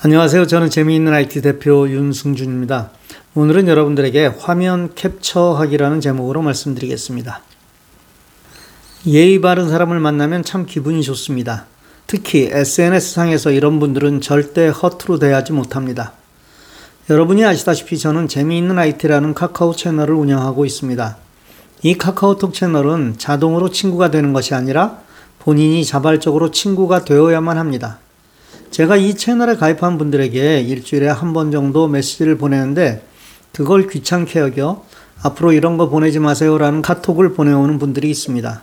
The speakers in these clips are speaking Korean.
안녕하세요. 저는 재미있는 IT 대표 윤승준입니다. 오늘은 여러분들에게 화면 캡처하기라는 제목으로 말씀드리겠습니다. 예의 바른 사람을 만나면 참 기분이 좋습니다. 특히 SNS상에서 이런 분들은 절대 허투루 대하지 못합니다. 여러분이 아시다시피 저는 재미있는 IT라는 카카오 채널을 운영하고 있습니다. 이 카카오톡 채널은 자동으로 친구가 되는 것이 아니라 본인이 자발적으로 친구가 되어야만 합니다. 제가 이 채널에 가입한 분들에게 일주일에 한 번 정도 메시지를 보내는데 그걸 귀찮게 여겨 앞으로 이런 거 보내지 마세요라는 카톡을 보내오는 분들이 있습니다.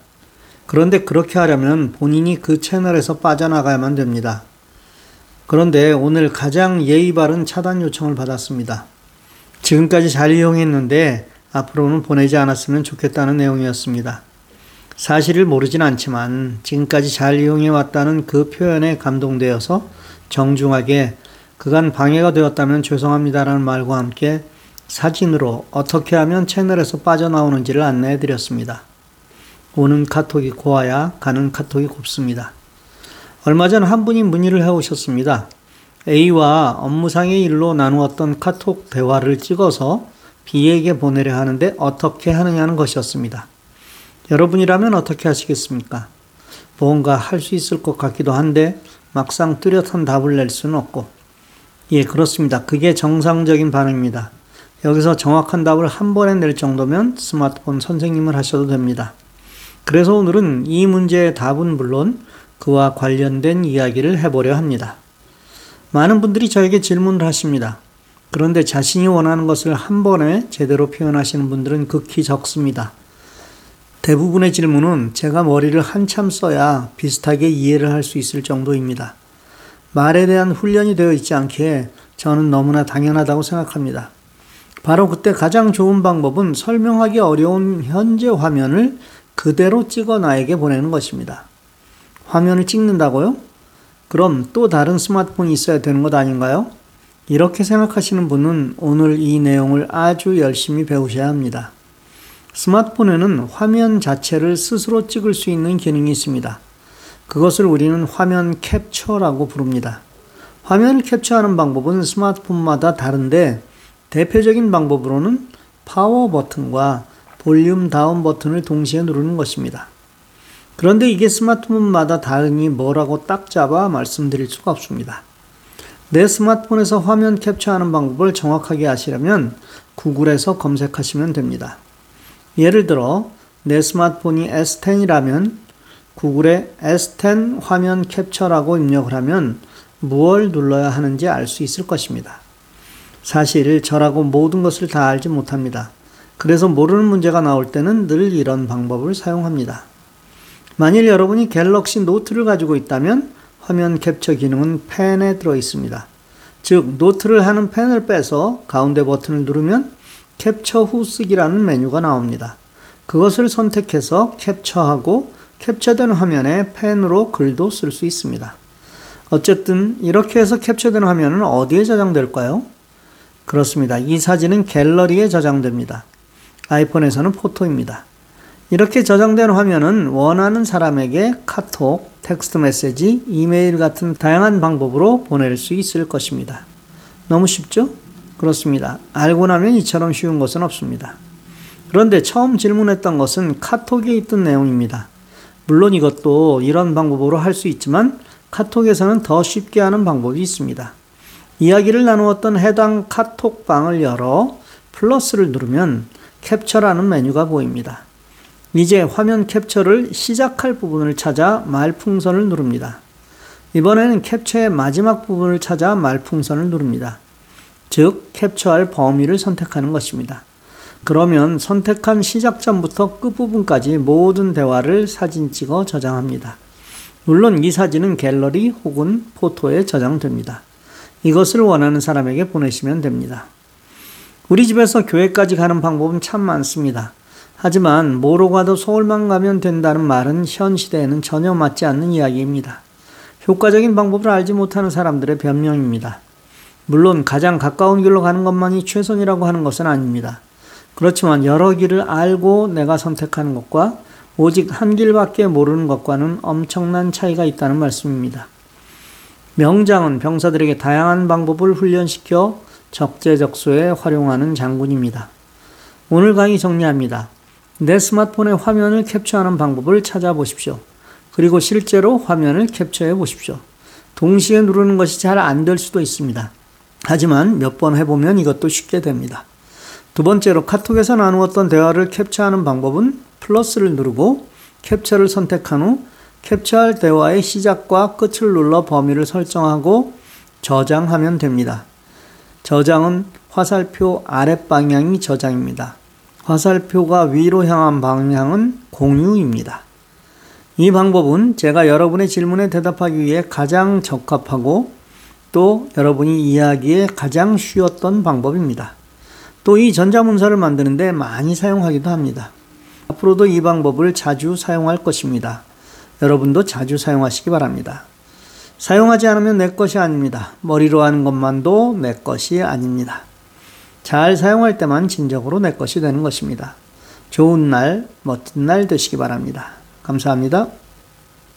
그런데 그렇게 하려면 본인이 그 채널에서 빠져나가야만 됩니다. 그런데 오늘 가장 예의 바른 차단 요청을 받았습니다. 지금까지 잘 이용했는데 앞으로는 보내지 않았으면 좋겠다는 내용이었습니다. 사실을 모르진 않지만 지금까지 잘 이용해 왔다는 그 표현에 감동되어서 정중하게 그간 방해가 되었다면 죄송합니다라는 말과 함께 사진으로 어떻게 하면 채널에서 빠져나오는지를 안내해 드렸습니다. 오는 카톡이 고와야 가는 카톡이 곱습니다. 얼마 전 한 분이 문의를 해 오셨습니다. A와 업무상의 일로 나누었던 카톡 대화를 찍어서 B에게 보내려 하는데 어떻게 하느냐는 것이었습니다. 여러분이라면 어떻게 하시겠습니까? 뭔가 할 수 있을 것 같기도 한데 막상 뚜렷한 답을 낼 수는 없고. 예, 그렇습니다. 그게 정상적인 반응입니다. 여기서 정확한 답을 한 번에 낼 정도면 스마트폰 선생님을 하셔도 됩니다. 그래서 오늘은 이 문제의 답은 물론 그와 관련된 이야기를 해보려 합니다. 많은 분들이 저에게 질문을 하십니다. 그런데 자신이 원하는 것을 한 번에 제대로 표현하시는 분들은 극히 적습니다. 대부분의 질문은 제가 머리를 한참 써야 비슷하게 이해를 할 수 있을 정도입니다. 말에 대한 훈련이 되어 있지 않기에 저는 너무나 당연하다고 생각합니다. 바로 그때 가장 좋은 방법은 설명하기 어려운 현재 화면을 그대로 찍어 나에게 보내는 것입니다. 화면을 찍는다고요? 그럼 또 다른 스마트폰이 있어야 되는 것 아닌가요? 이렇게 생각하시는 분은 오늘 이 내용을 아주 열심히 배우셔야 합니다. 스마트폰에는 화면 자체를 스스로 찍을 수 있는 기능이 있습니다. 그것을 우리는 화면 캡처라고 부릅니다. 화면을 캡처하는 방법은 스마트폰마다 다른데 대표적인 방법으로는 파워 버튼과 볼륨 다운 버튼을 동시에 누르는 것입니다. 그런데 이게 스마트폰마다 다르니 뭐라고 딱 잡아 말씀드릴 수가 없습니다. 내 스마트폰에서 화면 캡처하는 방법을 정확하게 아시려면 구글에서 검색하시면 됩니다. 예를 들어 내 스마트폰이 S10이라면 구글에 S10 화면 캡처라고 입력을 하면 무엇을 눌러야 하는지 알 수 있을 것입니다. 사실 저라고 모든 것을 다 알지 못합니다. 그래서 모르는 문제가 나올 때는 늘 이런 방법을 사용합니다. 만일 여러분이 갤럭시 노트를 가지고 있다면 화면 캡처 기능은 펜에 들어 있습니다. 즉, 노트를 하는 펜을 빼서 가운데 버튼을 누르면 캡처 후 쓰기라는 메뉴가 나옵니다. 그것을 선택해서 캡처하고 캡처된 화면에 펜으로 글도 쓸 수 있습니다. 어쨌든 이렇게 해서 캡처된 화면은 어디에 저장될까요? 그렇습니다. 이 사진은 갤러리에 저장됩니다. 아이폰에서는 포토입니다. 이렇게 저장된 화면은 원하는 사람에게 카톡, 텍스트 메시지, 이메일 같은 다양한 방법으로 보낼 수 있을 것입니다. 너무 쉽죠? 그렇습니다. 알고 나면 이처럼 쉬운 것은 없습니다. 그런데 처음 질문했던 것은 카톡에 있던 내용입니다. 물론 이것도 이런 방법으로 할 수 있지만 카톡에서는 더 쉽게 하는 방법이 있습니다. 이야기를 나누었던 해당 카톡방을 열어 플러스를 누르면 캡처라는 메뉴가 보입니다. 이제 화면 캡처를 시작할 부분을 찾아 말풍선을 누릅니다. 이번에는 캡처의 마지막 부분을 찾아 말풍선을 누릅니다. 즉, 캡처할 범위를 선택하는 것입니다. 그러면 선택한 시작점부터 끝부분까지 모든 대화를 사진 찍어 저장합니다. 물론 이 사진은 갤러리 혹은 포토에 저장됩니다. 이것을 원하는 사람에게 보내시면 됩니다. 우리 집에서 교회까지 가는 방법은 참 많습니다. 하지만 뭐로 가도 서울만 가면 된다는 말은 현 시대에는 전혀 맞지 않는 이야기입니다. 효과적인 방법을 알지 못하는 사람들의 변명입니다. 물론 가장 가까운 길로 가는 것만이 최선이라고 하는 것은 아닙니다. 그렇지만 여러 길을 알고 내가 선택하는 것과 오직 한 길밖에 모르는 것과는 엄청난 차이가 있다는 말씀입니다. 명장은 병사들에게 다양한 방법을 훈련시켜 적재적소에 활용하는 장군입니다. 오늘 강의 정리합니다. 내 스마트폰의 화면을 캡처하는 방법을 찾아보십시오. 그리고 실제로 화면을 캡처해 보십시오. 동시에 누르는 것이 잘 안 될 수도 있습니다. 하지만 몇 번 해보면 이것도 쉽게 됩니다. 두 번째로 카톡에서 나누었던 대화를 캡처하는 방법은 플러스를 누르고 캡처를 선택한 후 캡처할 대화의 시작과 끝을 눌러 범위를 설정하고 저장하면 됩니다. 저장은 화살표 아랫방향이 저장입니다. 화살표가 위로 향한 방향은 공유입니다. 이 방법은 제가 여러분의 질문에 대답하기 위해 가장 적합하고 또 여러분이 이해하기에 가장 쉬웠던 방법입니다. 또 이 전자문서를 만드는데 많이 사용하기도 합니다. 앞으로도 이 방법을 자주 사용할 것입니다. 여러분도 자주 사용하시기 바랍니다. 사용하지 않으면 내 것이 아닙니다. 머리로 하는 것만도 내 것이 아닙니다. 잘 사용할 때만 진정으로 내 것이 되는 것입니다. 좋은 날, 멋진 날 되시기 바랍니다. 감사합니다.